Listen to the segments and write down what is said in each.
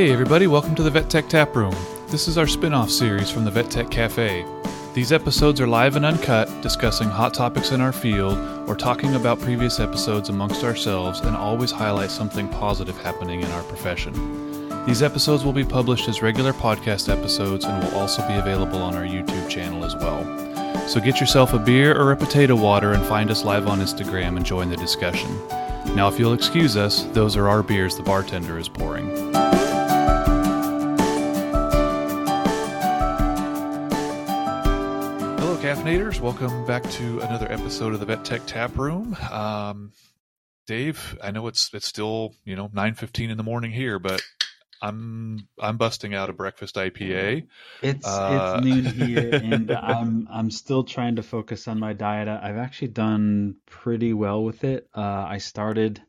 Hey, everybody, welcome to the Vet Tech Tap Room. This is our spin off series from the Vet Tech Cafe. These episodes are live and uncut, discussing hot topics in our field or talking about previous episodes amongst ourselves and always highlight something positive happening in our profession. These episodes will be published as regular podcast episodes and will also be available on our YouTube channel as well. So get yourself a beer or a potato water and find us live on Instagram and join the discussion. Now, if you'll excuse us, those are our beers the bartender is pouring. Caffeinators. Welcome back to another episode of the Vet Tech Tap Room. Um, Dave, I know it's it's still you know nine fifteen in the morning here, but I'm I'm busting out a breakfast IPA. It's Uh, it's noon here, and I'm I'm still trying to focus on my diet. I've actually done pretty well with it. Uh, I started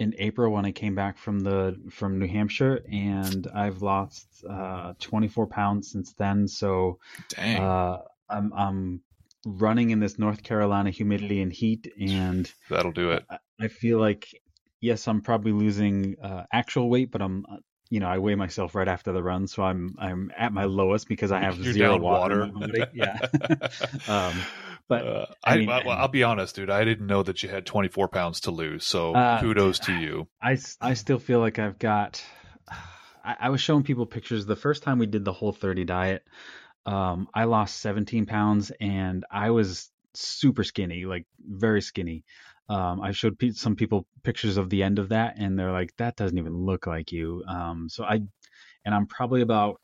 in April when I came back from the from New Hampshire, and I've lost uh, 24 pounds since then. So Dang, uh, I'm I'm running in this North Carolina humidity and heat, and that'll do it. I I feel like yes, I'm probably losing uh, actual weight, but I'm uh, you know I weigh myself right after the run, so I'm I'm at my lowest because I have You're zero water. water. in my body. Yeah. um, but Uh, I I, mean- well, I'll be honest, dude. I didn't know that you had 24 pounds to lose. So Uh, kudos to you. I, I still feel like I've got. I, I was showing people pictures the first time we did the whole 30 diet. Um, I lost 17 pounds and I was super skinny, like very skinny. Um, I showed pe- some people pictures of the end of that and they're like, that doesn't even look like you. Um, so I, and I'm probably about,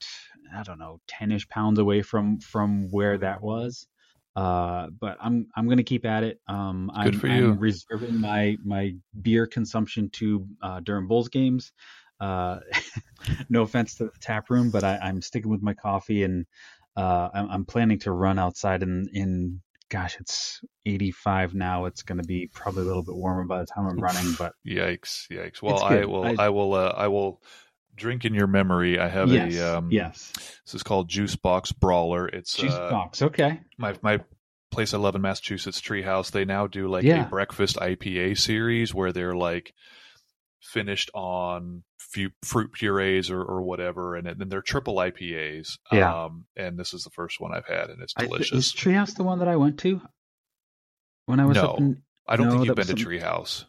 I don't know, 10 ish pounds away from, from where that was. Uh, but I'm, I'm going to keep at it. Um, Good I'm, for you. I'm reserving my, my beer consumption to, uh, during Bulls games. Uh, no offense to the tap room, but I, I'm sticking with my coffee and, uh, I'm, I'm planning to run outside in, in, gosh, it's 85 now. It's going to be probably a little bit warmer by the time I'm running, but Yikes, yikes. Well, I will, I- I, will, uh, I will drink in your memory. I have yes, a, um, yes. this is called Juice Box Brawler. It's Juice uh, box. Okay. my my place I love in Massachusetts, Tree House. They now do like Yeah. a breakfast IPA series where they're like finished on few fruit purees or, or whatever, and then they're triple IPAs. Yeah. Um, and this is the first one I've had, and it's delicious. I is Tree House the one that I went to when I was up No. in? I don't No, think you've been to Tree House.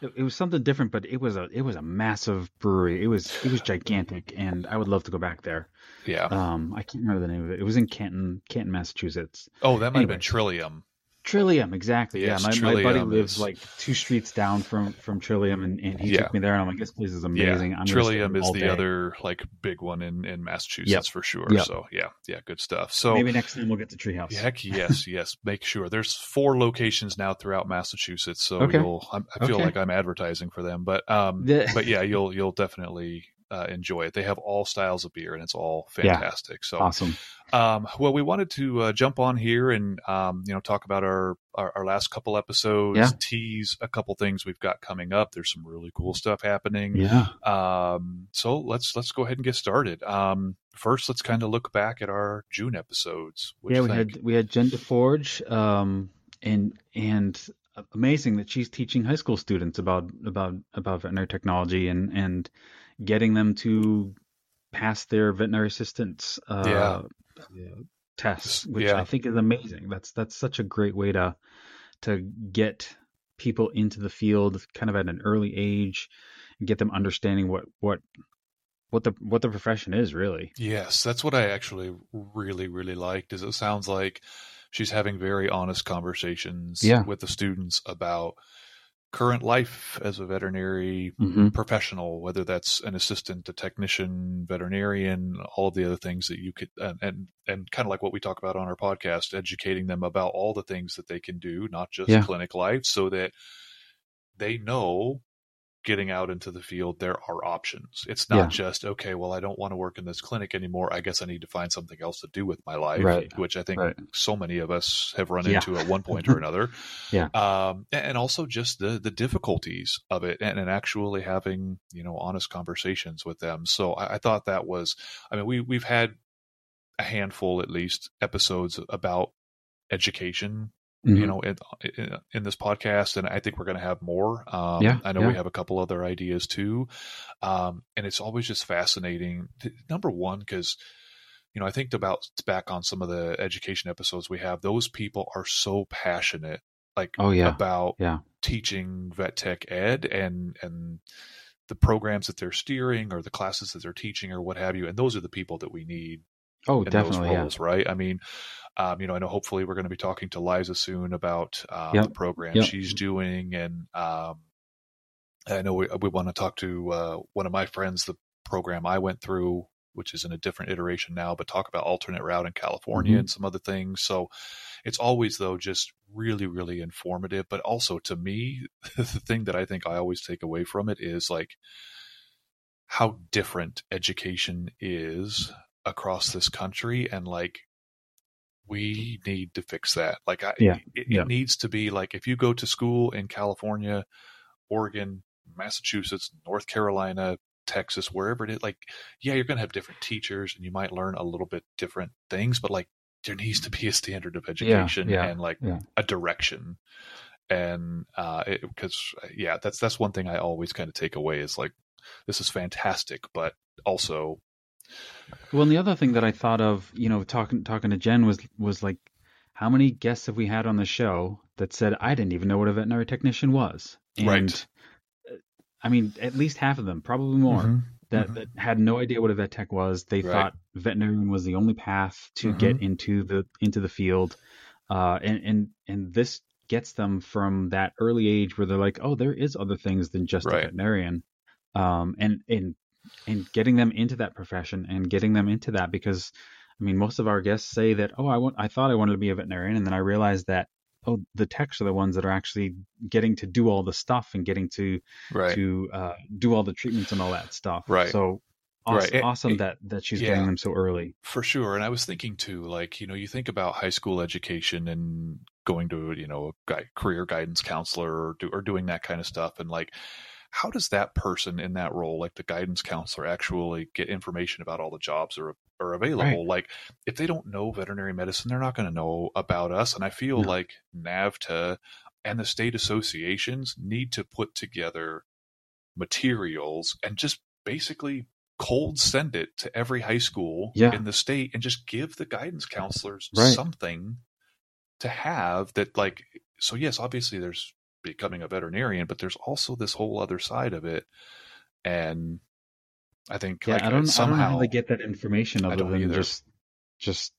It, it was something different, but it was a it was a massive brewery. It was it was gigantic, and I would love to go back there. Yeah. Um, I can't remember the name of it. It was in Canton, Canton, Massachusetts. oh, that might have been. Trillium. Trillium, exactly. Yes, yeah, my, my buddy Trillium lives is- like two streets down from from Trillium, and, and he Yeah. took me there, and I'm like, this place is amazing. Yeah, I'm Trillium is the day. other like big one in in Massachusetts Yep. for sure. Yep. So yeah, yeah, good stuff. So Maybe next time we'll get to Tree House. Heck yes, yes. Make sure there's four locations now throughout Massachusetts, so Okay. you'll. I'm, I feel Okay. like I'm advertising for them, but um, The- but yeah, you'll you'll definitely uh, enjoy it. They have all styles of beer, and it's all Yeah. fantastic. So, Awesome. um, well, we wanted to uh, jump on here and um, you know talk about our, our our last couple episodes, Yeah. tease a couple things we've got coming up. There's some really cool stuff happening. Yeah. Um, so let's let's go ahead and get started. Um, first, let's kind of look back at our June episodes. What yeah, we think? had we had Jen DeForge, um, and and amazing that she's teaching high school students about about about veterinary technology and and getting them to pass their veterinary assistants uh, Yeah. tests, which Yeah. I think is amazing. That's that's such a great way to to get people into the field kind of at an early age and get them understanding what what what the what the profession is really. Yes, that's what I actually really, really liked. Is it sounds like she's having very honest conversations Yeah. with the students about current life as a veterinary Mm-hmm. professional, whether that's an assistant, a technician, veterinarian, all of the other things that you could, and and, and kind of like what we talk about on our podcast, educating them about all the things that they can do, not just Yeah. clinic life, so that they know getting out into the field there are options it's not Yeah. just okay well i don't want to work in this clinic anymore i guess i need to find something else to do with my life Right. which i think Right. so many of us have run Yeah. into at one point or another Yeah. um and also just the the difficulties of it and, and actually having you know honest conversations with them so I, I thought that was i mean we we've had a handful at least episodes about education you Mhm. know, in, in, in this podcast, and I think we're going to have more. Um, Yeah, I know yeah. we have a couple other ideas too, um, and it's always just fascinating. Number one, because you know, I think about back on some of the education episodes we have. Those people are so passionate, like Oh yeah, about yeah, teaching vet tech ed and and the programs that they're steering or the classes that they're teaching or what have you. And those are the people that we need oh in definitely, those yeah, right? I mean, um, you know, I know hopefully we're going to be talking to Liza soon about uh, Yep. the program Yep. she's doing, and um, I know we, we want to talk to uh, one of my friends, the program I went through, which is in a different iteration now, but talk about alternate route in California Mhm. and some other things. So it's always though just really, really informative, but also to me, the thing that I think I always take away from it is like how different education is across this country and like we need to fix that like I, Yeah, it, yeah. it needs to be like if you go to school in california oregon massachusetts north carolina texas wherever it is like yeah you're going to have different teachers and you might learn a little bit different things but like there needs to be a standard of education yeah, and like yeah. a direction and uh because yeah that's that's one thing i always kind of take away is like this is fantastic but also Well, and the other thing that I thought of, you know, talking talking to Jen was was like, how many guests have we had on the show that said I didn't even know what a veterinary technician was? And Right. uh, I mean, at least half of them, probably more, Mhm, that, mhm. that had no idea what a vet tech was. They Right. thought veterinarian was the only path to get into the into the field, uh, and and and this gets them from that early age where they're like, oh, there is other things than just Right. a veterinarian, um, and and and getting them into that profession and getting them into that because I mean most of our guests say that oh I want I thought I wanted to be a veterinarian and then I realized that oh the techs are the ones that are actually getting to do all the stuff and getting to right to uh, do all the treatments and all that stuff Right. so Right. awesome, It- awesome it- that that she's yeah. getting them so early For sure. And I was thinking too, like, you know, you think about high school education and going to, you know, a career guidance counselor or, do, or doing that kind of stuff. And like, how does that person in that role, like the guidance counselor, actually get information about all the jobs that are, are available? Like, if they don't know veterinary medicine, they're not going to know about us. And I feel No. like NAVTA and the state associations need to put together materials and just basically cold send it to every high school Yeah. in the state and just give the guidance counselors Right. something to have that like so yes obviously there's becoming a veterinarian but there's also this whole other side of it and i think yeah like I don't I don't somehow get that information I other don't than either. just just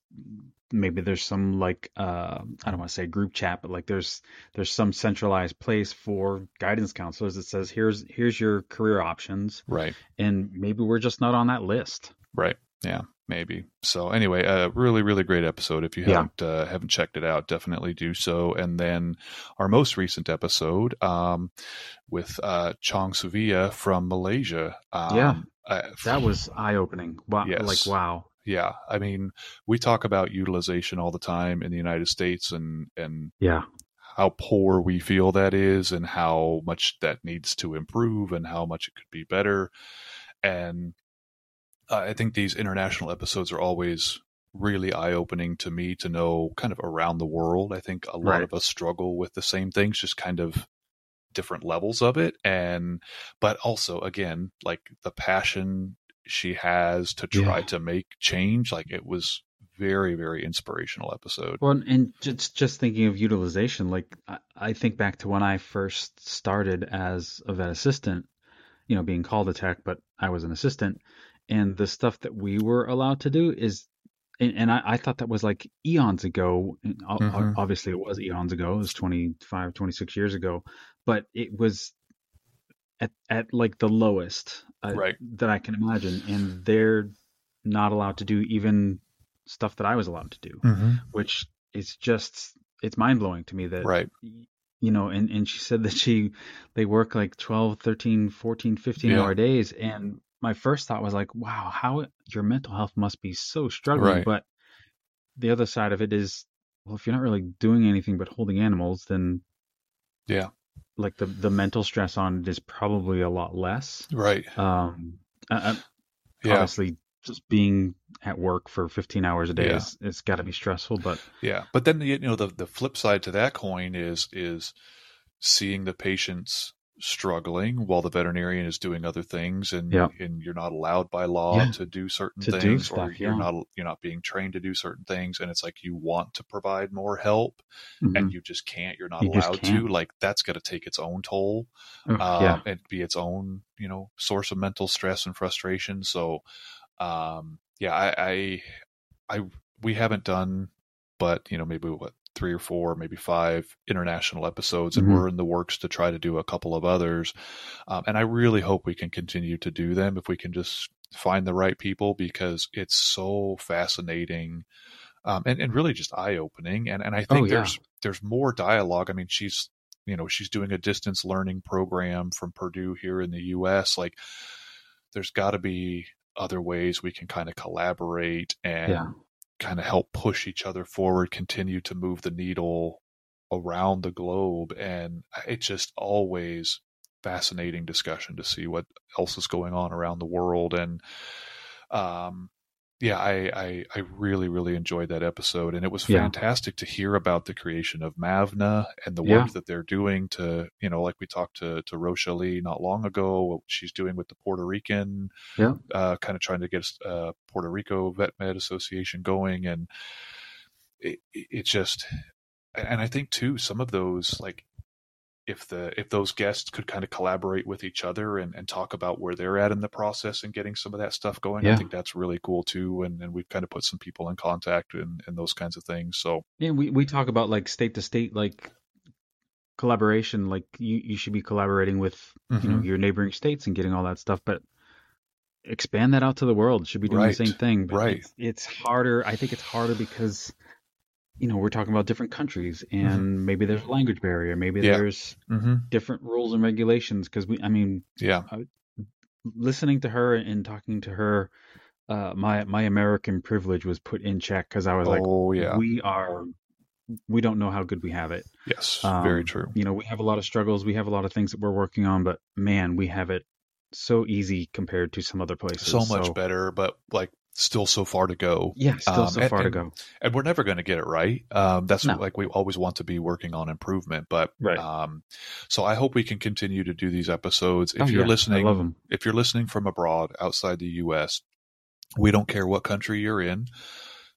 maybe there's some like uh I don't want to say group chat but like there's there's some centralized place for guidance counselors that says here's here's your career options right and maybe we're just not on that list Right. Yeah, maybe. So anyway, a uh, really, really great episode. If you Yeah. haven't uh, haven't checked it out, definitely do so. And then our most recent episode um, with uh, Chong Suvia from Malaysia. Um, Yeah. uh, that was eye opening wow Yes. like wow yeah. I mean, we talk about utilization all the time in the United States, and and yeah how poor we feel that is and how much that needs to improve and how much it could be better. And I think these international episodes are always really eye opening to me to know kind of around the world. I think a lot Right. of us struggle with the same things, just kind of different levels of it. And, but also, again, like the passion she has to try Yeah. to make change, like it was very, very inspirational episode. Well, and just just thinking of utilization, like I, I think back to when I first started as a vet assistant, you know, being called a tech, but I was an assistant, and the stuff that we were allowed to do is, and, and I, I thought that was like eons ago. and o- o- Mhm. Obviously, it was eons ago. It was 25, 26 years ago, but it was at at like the lowest uh, Right. that I can imagine, and they're not allowed to do even stuff that I was allowed to do Mm-hmm. which is just it's mind blowing to me that Right. you know and and she said that she they work like 12 13 14 15 Yeah. hour days and my first thought was like wow how your mental health must be so struggling Right. but the other side of it is well if you're not really doing anything but holding animals then Yeah. like the the mental stress on it is probably a lot less Right. um I, I- Yeah. obviously just being at work for 15 hours a day Yeah. is it's got to be stressful. But Yeah, but then you know the the flip side to that coin is is seeing the patients struggling while the veterinarian is doing other things and Yeah. and you're not allowed by law Yeah. to do certain To do things or you're yeah. not you're not being trained to do certain things and it's like you want to provide more help mhm. and you just can't you're not You allowed to like that's got to take its own toll Oh, um, and be its own you know source of mental stress and frustration so um yeah i i, I we haven't done but you know maybe what three or four maybe five international episodes and Mhm. we're in the works to try to do a couple of others um, and i really hope we can continue to do them if we can just find the right people because it's so fascinating um, and, and really just eye-opening and, and i think Oh, yeah. there's there's more dialogue i mean she's you know she's doing a distance learning program from purdue here in the us like there's got to be other ways we can kind of collaborate and Yeah. Kind of help push each other forward continue to move the needle around the globe and it's just always fascinating discussion to see what else is going on around the world. And um yeah I, I i really really enjoyed that episode and it was Yeah. fantastic to hear about the creation of mavna and the Yeah. work that they're doing to you know like we talked to to rochelle not long ago what she's doing with the puerto rican Yeah. uh kind of trying to get uh puerto rico vet med association going and it it just and i think too some of those like if the if those guests could kind of collaborate with each other and, and talk about where they're at in the process and getting some of that stuff going i think that's really cool too and, and we've kind of put some people in contact and, and those kinds of things so Yeah, we, we talk about like state to state like collaboration. Like you, you should be collaborating with you know Mhm. your neighboring states and getting all that stuff, but expand that out to the world. Should be doing Right, the same thing. But right. It's, it's harder. I think it's harder because you know we're talking about different countries and maybe there's a language barrier. Maybe Mm-hmm. Yeah. there's mm-hmm. different rules and regulations. Because we, I mean, yeah listening to her and talking to her. Uh, my my American privilege was put in check because I was like, oh yeah we are we don't know how good we have it yes um, very true you know we have a lot of struggles we have a lot of things that we're working on but man we have it so easy compared to some other places so much better but like still so far to go yeah still Um, so and- far to go and we're never going to get it right. Um, that's No. like we always want to be working on improvement, but Right. um, so I hope we can continue to do these episodes. If Oh, you're yeah, listening, i love them if you're listening from abroad outside the U.S., we don't care what country you're in.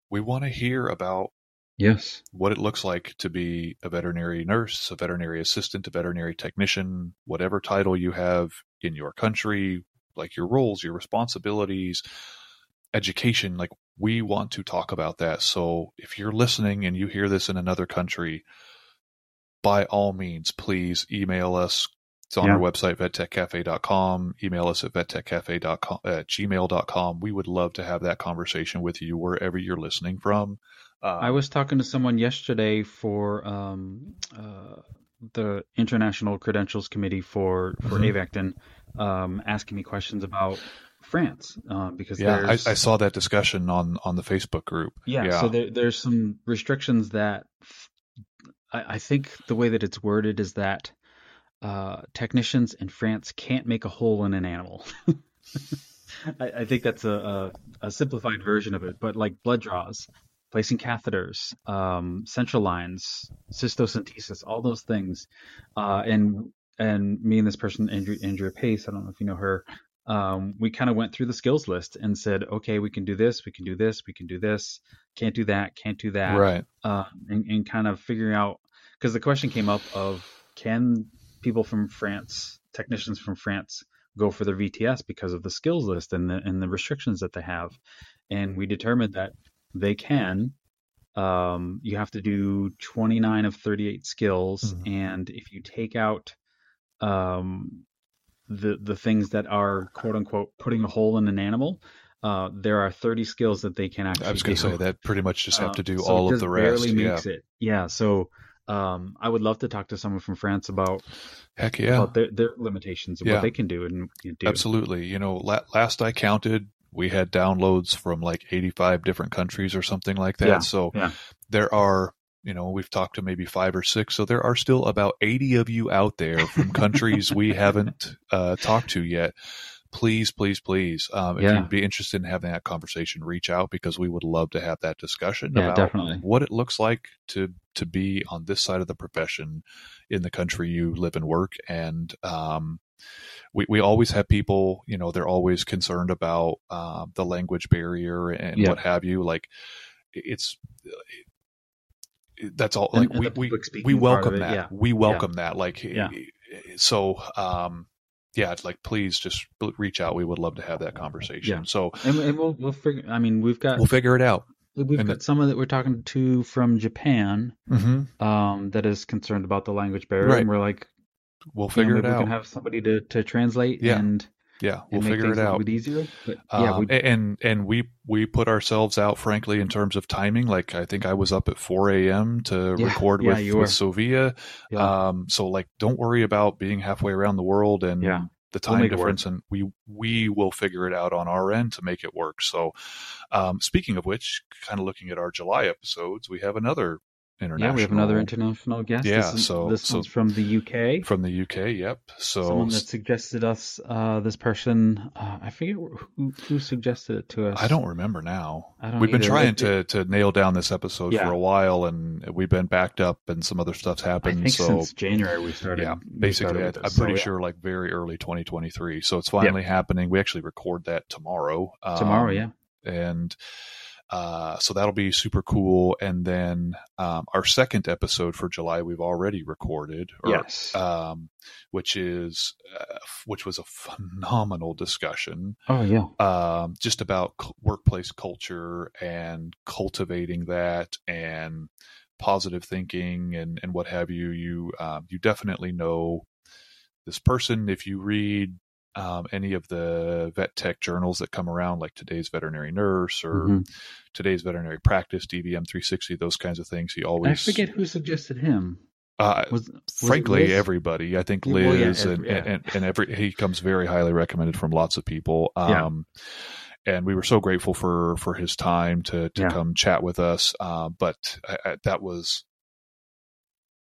We want to hear about yes what it looks like to be a veterinary nurse, a veterinary assistant, a veterinary technician, whatever title you have in your country, like your roles, your responsibilities, education. Like we want to talk about that. So if you're listening and you hear this in another country, by all means, please email us. It's on Yeah. our website, vettechcafe.com. Email us at vettechcafe.com, at gmail.com. We would love to have that conversation with you wherever you're listening from. Um, i was talking to someone yesterday for um uh the international credentials committee for for Mhm. AVECCTN um asking me questions about france uh, because yeah, I, I saw that discussion on on the Facebook group. Yeah, Yeah. so there, there's some restrictions that I, I think the way that it's worded is that uh, technicians in France can't make a hole in an animal. I, I think that's a, a, a simplified version of it, but like blood draws, placing catheters, um, central lines, cystocentesis, all those things, uh, and and me and this person, Andrew, Andrea Pace, I don't know if you know her, um, we kind of went through the skills list and said, okay, we can do this, we can do this, we can do this, can't do that, can't do that, right. uh, and, and kind of figuring out because the question came up of can people from France, technicians from France, go for their VTS because of the skills list and the and the restrictions that they have, and we determined that they can. Um, you have to do 29 of 38 skills, Mhm. and if you take out um, the the things that are quote unquote putting a hole in an animal, uh, there are 30 skills that they can actually I was going to say that pretty much just have Uh, to do so all of the rest. Barely Yeah. makes it. Yeah. So um, I would love to talk to someone from France about Heck yeah. about their, their limitations and Yeah. what they can do and do. Absolutely. You know, la- last I counted, we had downloads from like 85 different countries or something like that. Yeah, So yeah. there are, you know, we've talked to maybe five or six. So there are still about 80 of you out there from countries we haven't uh, talked to yet. please, please, please, um, if Yeah. you'd be interested in having that conversation, reach out because we would love to have that discussion Yeah, about definitely. what it looks like to to be on this side of the profession in the country you live and work. And um, we we always have people, you know, they're always concerned about uh, the language barrier and Yeah. what have you. Like it's. That's all. Like and we we, we welcome that. yeah. We welcome that. Like Yeah. so. Um, yeah, like please just reach out. We would love to have that conversation. Yeah. So And, and we'll we'll figure. I mean, we've got we'll figure it out. we've and got someone that we're talking to from Japan Mm-hmm. um, that is concerned about the language barrier, Right. and we're like, We'll know, figure maybe it we out. can have somebody to, to translate Yeah. and, yeah, we'll figure it out. easier. But yeah, Um, and and we we put ourselves out frankly in terms of timing. Like I think I was up at 4 a.m. to Yeah, record yeah, with with Sovia. yeah, Um, so like, don't worry about being halfway around the world and Yeah. the We'll time work. difference, and we we will figure it out on our end to make it work. So, um, speaking of which, kind of looking at our July episodes, we have another international. yeah, we have another international guest. Yeah, this, is- so- this so- one's from the UK. from the UK. Yep. So Someone that suggested us uh, this person. Uh, I forget who who suggested it to us. I don't remember now. I don't We've been trying It- to, to nail down this episode Yeah. for a while, and we've been backed up, and some other stuff's I happened. think so since January we started. yeah, basically, started I, this. pretty So, yeah. sure like very early 2023. So it's finally happening. We actually record that tomorrow. tomorrow. Um, Yeah, and uh, so that'll be super cool. And then um, our second episode for July we've already recorded. Or, yes. Um, which is uh, which was a phenomenal discussion oh yeah. um, just about c- workplace culture and cultivating that and positive thinking and, and what have you. You um, you definitely know this person if you read um, any of the vet tech journals that come around, like today's veterinary nurse or Mhm. today's veterinary practice, DVM 360, those kinds of things. He always, I forget who suggested him. uh, Was, was frankly, everybody. I think Yeah, well, yeah, Liz and, yeah. and and every he comes very highly recommended from lots of people. Yeah. Um, and we were so grateful for for his time to to Yeah. come chat with us. Uh, but I, I, that was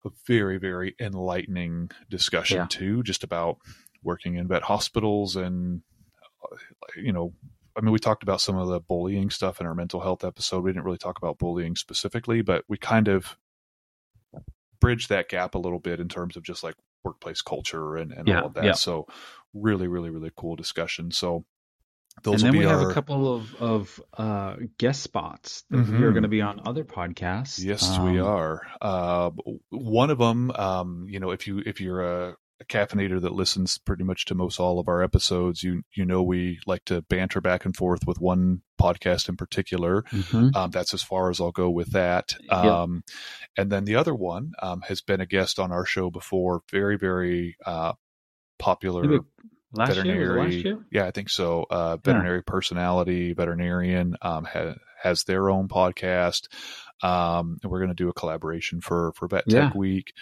a very very enlightening discussion Yeah. too, just about working in vet hospitals and uh, you know. I mean, we talked about some of the bullying stuff in our mental health episode. We didn't really talk about bullying specifically, but we kind of bridge that gap a little bit in terms of just like workplace culture and, and Yeah, all of that. yeah. So really, really, really cool discussion. So those and then we be have a couple of of uh, guest spots that we Mhm. are going to be on other podcasts. yes, we Um, are. Uh, one of them, um, you know, if you if you're a, a caffeinator that listens pretty much to most all of our episodes, you you know we like to banter back and forth with one podcast in particular. mhm. Um, that's as far as I'll go with that. Yep. Um, and then the other one um, has been a guest on our show before. Very, very uh, popular Maybe veterinary. Yeah, I think so. Uh, veterinary personality, veterinarian um, ha- has their own podcast. Um, and we're going to do a collaboration for for Vet Tech Yeah. Week.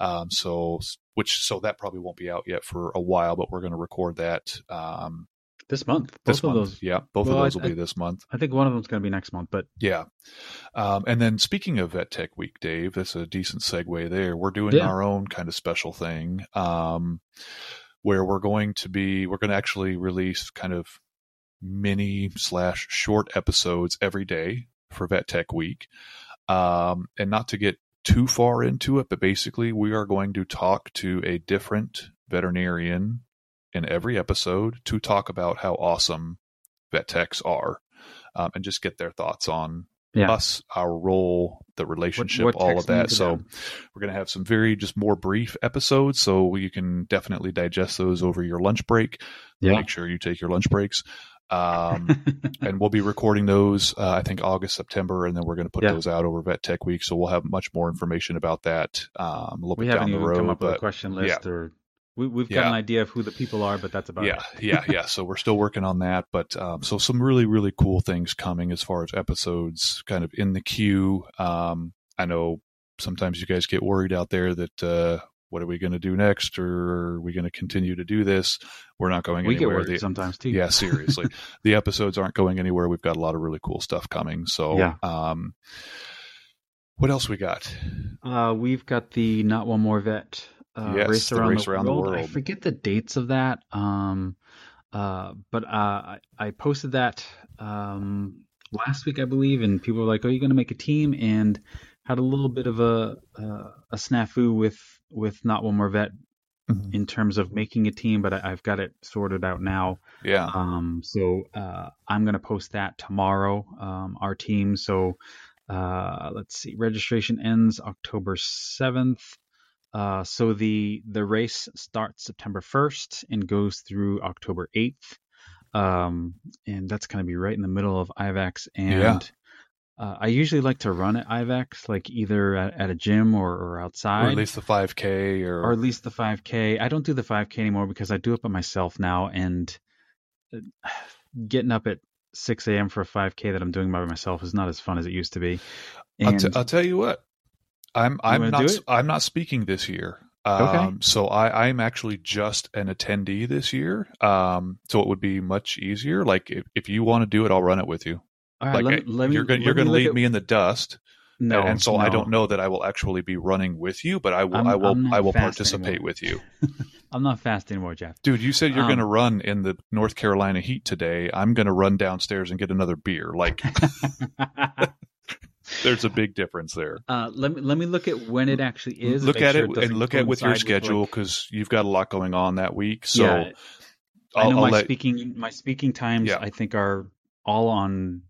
Um, so which so that probably won't be out yet for a while, but we're going to record that um, This month. Both this of month. those. Yeah, both Well, of those will I- be this month. I think one of them's going to be next month, but Yeah. Um, and then speaking of Vet Tech Week, Dave, that's a decent segue there. We're doing Yeah. our own kind of special thing um, where we're going to be, we're going to actually release kind of mini slash short episodes every day for Vet Tech Week. Um, and not to get too far into it, but basically we are going to talk to a different veterinarian in every episode to talk about how awesome vet techs are um, and just get their thoughts on Yeah. us, our role, the relationship, what all of that. So them. we're going to have some very just more brief episodes, so you can definitely digest those over your lunch break. Yeah. Make sure you take your lunch breaks. Um, and we'll be recording those, uh, I think August, September, and then we're going to put Yeah. those out over Vet Tech Week. So we'll have much more information about that um, a little we bit haven't down the road. come up with a question list or we, we've got Yeah. an idea of who the people are, but that's about yeah, it. yeah, yeah. So we're still working on that, but um, so some really, really cool things coming as far as episodes kind of in the queue. Um, I know sometimes you guys get worried out there that uh, what are we going to do next, or are we going to continue to do this? We're not going We get anywhere. worried The- sometimes too. yeah, seriously, the episodes aren't going anywhere. We've got a lot of really cool stuff coming. So, Yeah. um, what else we got? Uh, we've got the Not One More Vet uh, Yes, race, around, race the around the world. I forget the dates of that. Um, Uh, but uh, I, I posted that um, last week, I believe, and people were like, "Oh, you're going to make a team?" and had a little bit of a uh, a snafu with with not one more vet Mhm. in terms of making a team, but I, I've got it sorted out now. Yeah. Um, so uh, I'm going to post that tomorrow. Um, our team. So uh, let's see. Registration ends October 7th. Uh, so the the race starts September 1st and goes through October 8th. Um, and that's going to be right in the middle of IVECCS. And Yeah. Uh, I usually like to run at IVECCS, like either at, at a gym or, or outside or at least the 5K or, or at least the 5K. I don't do the 5K anymore because I do it by myself now, and uh, getting up at 6 a.m. for a 5K that I'm doing by myself is not as fun as it used to be. I'll, t- I'll tell you what. I'm I'm not do s- it? I'm not speaking this year. Okay. Um, so I I'm actually just an attendee this year. Um, so it would be much easier. Like if, if you want to do it, I'll run it with you. All right, like let me, you're gonna you're gonna look leave at- me in the dust, No, and so I don't know that I will actually be running with you, but I will I'm- I will I will participate anymore. with you. I'm not fast anymore, Jeff. Dude, you said you're Um, going to run in the North Carolina heat today. I'm going to run downstairs and get another beer. Like, there's a big difference there. uh, let me let me look at when it actually is. look at sure it and look at with your schedule like- because you've got a lot going on that week. So yeah, I know I'll my let speaking my speaking times Yeah. I think are all on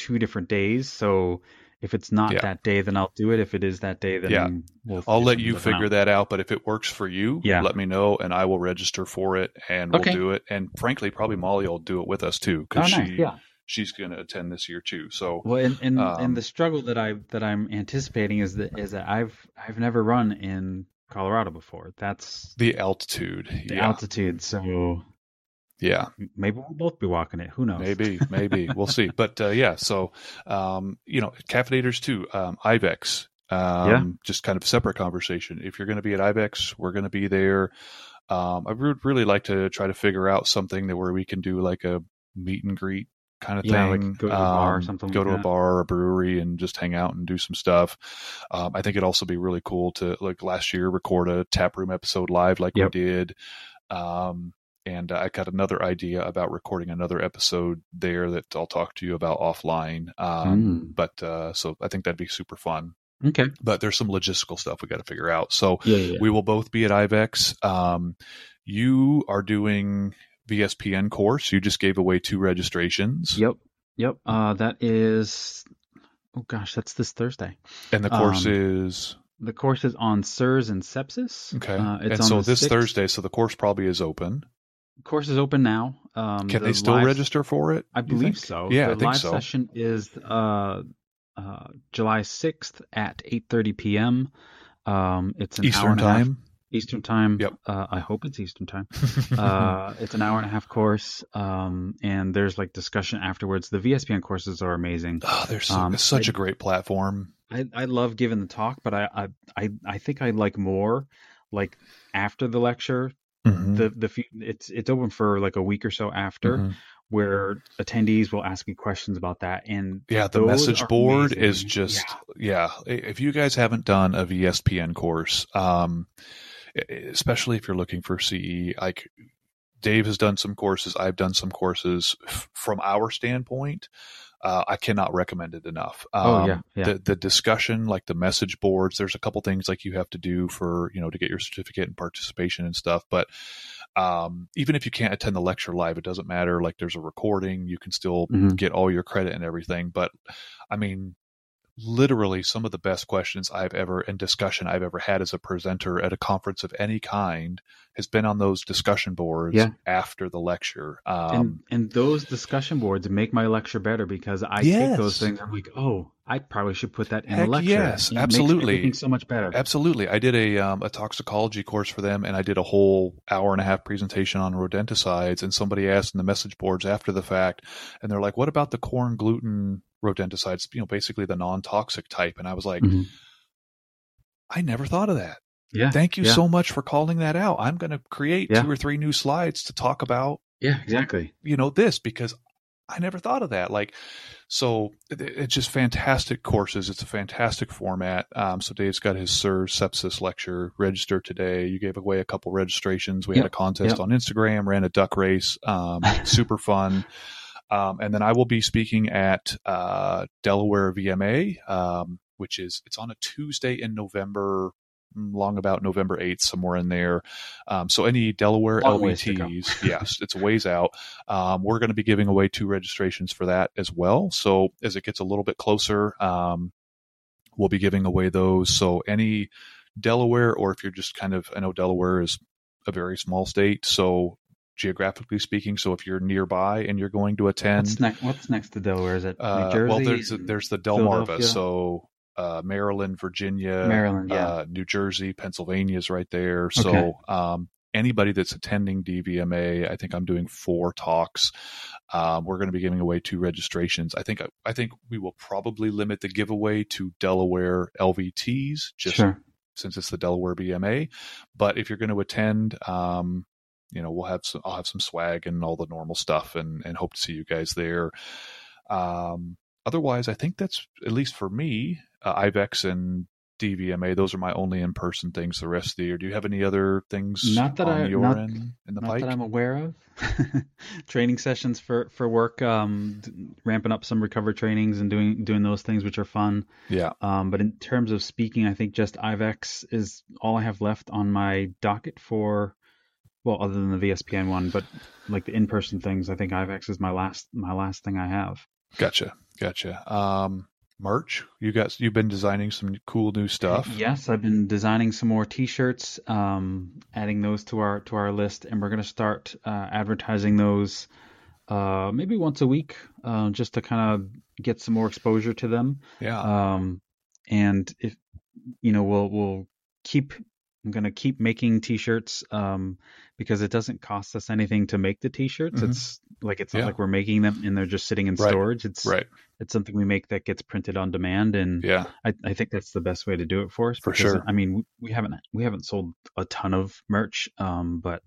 two different days. So if it's not Yeah. that day, then I'll do it. If it is that day, then Yeah. we'll I'll let you figure out. that out. But if it works for you, Yeah. let me know and I will register for it and we'll do it. And frankly, probably Molly will do it with us too Oh, because nice. she Yeah. she's going to attend this year too. So Well, and and, Um, and the struggle that I that I'm anticipating is that is that I've I've never run in Colorado before. That's the altitude, the yeah, altitude. So yeah. maybe we'll both be walking it. Who knows? Maybe, maybe we'll see. But uh, yeah, so um, you know, caffeinators too. Um, IVECCS, um, Yeah. just kind of separate conversation. If you're going to be at IVECCS, we're going to be there. Um, I would really like to try to figure out something that where we can do like a meet and greet kind of Yeah, like go to a bar or Um, something Go like to a bar or a brewery and just hang out and do some stuff. Um, I think it'd also be really cool to like last year record a tap room episode live like Yep. we did. Um, and I got another idea about recording another episode there that I'll talk to you about offline. Um, Mm. But uh, so I think that'd be super fun. Okay. But there's some logistical stuff we got to figure out. So Yeah. yeah, we will both be at IVECCS. Um, you are doing VSPN course. You just gave away two registrations, Yep. Yep. Uh, that is. Oh gosh, that's this Thursday. and the course Um, is The course is on SIRS and sepsis. okay. Uh, it's and on so this 6th. Thursday, so the course probably is open. Course is open now. Um, Can the they still live- register for it? I believe so. Yeah, the I think live so. session is uh, uh, July sixth at eight thirty p.m. Um, it's an Eastern and a half- time. Eastern time. Yep. Uh, I hope it's Eastern time. uh, it's an hour and a half course, um, and there's like discussion afterwards. The VSPN courses are amazing. oh, there's so, um, such I- a great platform. I, I love giving the talk, but I, I I I think I like more like after the lecture. Mhm. The the few, it's it's open for like a week or so after, Mhm. where attendees will ask me questions about that. And Yeah, the message board amazing. is just yeah. If you guys haven't done a VSPN course, um, especially if you're looking for CE, like Dave has done some courses, I've done some courses. From our standpoint, uh, I cannot recommend it enough. Oh, Um, yeah, yeah. The the discussion, like the message boards, there's a couple things like you have to do for you know to get your certificate and participation and stuff, but. Um, even if you can't attend the lecture live, it doesn't matter. Like there's a recording, you can still Mhm. get all your credit and everything. But I mean, literally some of the best questions I've ever and discussion I've ever had as a presenter at a conference of any kind has been on those discussion boards Yeah. after the lecture. Um, and and those discussion boards make my lecture better because I Yes. take those things. I'm like, oh, I probably should put that in Heck the lecture. yes, It absolutely. so much better. Absolutely. I did a um, a toxicology course for them, and I did a whole hour and a half presentation on rodenticides. And somebody asked in the message boards after the fact, and they're like, "What about the corn gluten rodenticides? You know, basically the non toxic type." And I was like, Mhm. "I never thought of that. Yeah. Thank you yeah. so much for calling that out. I'm going to create Yeah. two or three new slides to talk about Yeah, exactly. you know this because I never thought of that. Like, so it, it's just fantastic courses. It's a fantastic format. Um, so Dave's got his SIR sepsis lecture. Register today. You gave away a couple registrations. We Yep, had a contest yep. on Instagram. Ran a duck race. Um, super fun. Um, and then I will be speaking at uh, Delaware VMA, um, which is it's on a Tuesday in November, mm, long about November eighth, somewhere in there. Um, so any Delaware Long. LVTs, yes, it's a ways out. Um, we're going to be giving away two registrations for that as well. So as it gets a little bit closer, um, we'll be giving away those. So any Delaware, or if you're just kind of, I know Delaware is a very small state, so geographically speaking, so if you're nearby and you're going to attend, What's next? What's next to Delaware? Is it uh, New Jersey? well, there's there's the Delmarva, so uh, Maryland, Virginia, Maryland, yeah. uh, New Jersey, Pennsylvania is right there. So Okay. um, anybody that's attending DVMA, I think I'm doing four talks. Um, we're going to be giving away two registrations. I think I think we will probably limit the giveaway to Delaware LVTs, just sure. since it's the Delaware VMA. But if you're going to attend, um, you know, we'll have some, I'll have some swag and all the normal stuff, and and hope to see you guys there. Um, otherwise, I think that's at least for me, uh, IVECCS and DVMA. Those are my only in person things. The rest of the year. Do you have any other things Not that I- your not- end in the Not pike? that I'm aware of. Training sessions for for work, um, ramping up some recovery trainings and doing doing those things, which are fun. Yeah, Um, but in terms of speaking, I think just IVECCS is all I have left on my docket for, well, other than the VSPN one, but like the in-person things, I think IVECCS is my last my last thing I have. gotcha, gotcha. Um, merch. You got you've been designing some cool new stuff. Yes, I've been designing some more T-shirts, um, adding those to our to our list, and we're gonna start uh, advertising those uh, maybe once a week, uh, just to kind of get some more exposure to them. Yeah, Um, and if you know, we'll we'll keep. I'm gonna keep making T-shirts um, because it doesn't cost us anything to make the T-shirts. Mhm. It's like it's Yeah. not like we're making them and they're just sitting in Right. storage. It's right. it's something we make that gets printed on demand, and Yeah, I, I think that's the best way to do it for us. For because, sure. I mean, we, we haven't we haven't sold a ton of merch, um, but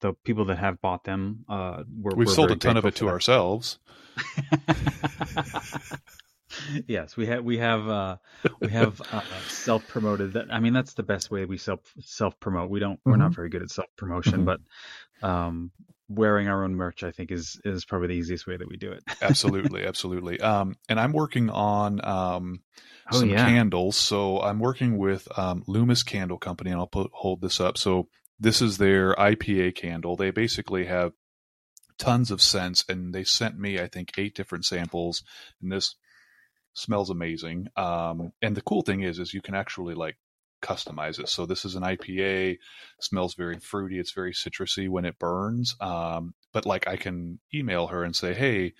the people that have bought them, uh, we're, we've we're sold a ton of it to ourselves. yes, we have we have uh, we have uh, self promoted. That I mean, that's the best way we self self promote. We don't we're not very good at self promotion, Mhm. but um, wearing our own merch, I think, is is probably the easiest way that we do it. absolutely absolutely um and i'm working on um Oh, some yeah. candles so i'm working with um loomis candle company and i'll put hold this up so this is their ipa candle they basically have tons of scents and they sent me i think eight different samples and this smells amazing um and the cool thing is is you can actually like customize it so this is an ipa smells very fruity it's very citrusy when it burns um but like i can email her and say hey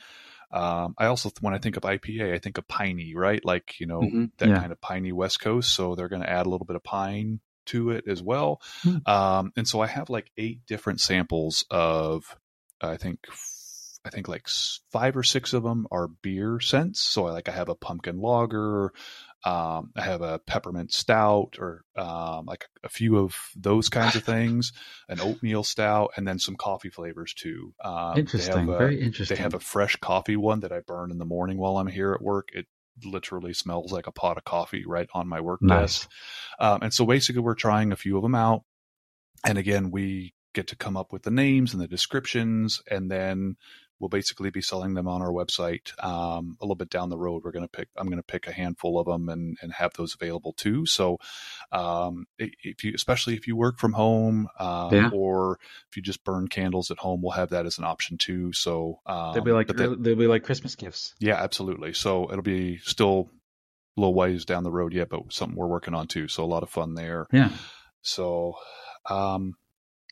um, I also, when I think of IPA, I think of piney, right? Like, you know, Mhm. that Yeah. kind of piney West Coast. So they're going to add a little bit of pine to it as well. Hmm. Um, and so I have like eight different samples of, I think, I think like five or six of them are beer scents. So I like, I have a pumpkin lager, um, I have a peppermint stout or, um, like a few of those kinds of things, an oatmeal stout, and then some coffee flavors too. Um, they interesting, have a- very interesting. they have a fresh coffee one that I burn in the morning while I'm here at work. It literally smells like a pot of coffee right on my work Nice. desk. Um, and so basically, we're trying a few of them out. And again, we get to come up with the names and the descriptions, and then we'll basically be selling them on our website. Um, a little bit down the road, we're going to pick. I'm going to pick a handful of them and and have those available too. So, um, if you, especially if you work from home, um, Yeah. or if you just burn candles at home, we'll have that as an option too. So um, they'll be like that- they'll be like Christmas gifts. yeah, absolutely. So it'll be still a little ways down the road yet, but something we're working on too. So a lot of fun there. Yeah, So, um,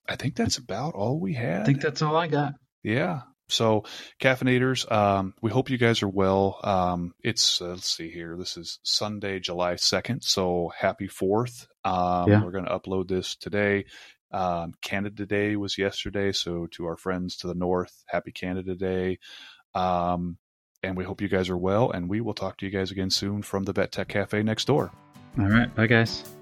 I think that's about all we had. I think that's all I got. yeah. So, caffeinators, um, we hope you guys are well. Um, it's uh, let's see here. This is Sunday, July second. So happy Fourth. Um, Yeah. We're going to upload this today. Um, Canada Day was yesterday. So to our friends to the north, happy Canada Day. Um, and we hope you guys are well. And we will talk to you guys again soon from the Vet Tech Cafe next door. All right, bye guys.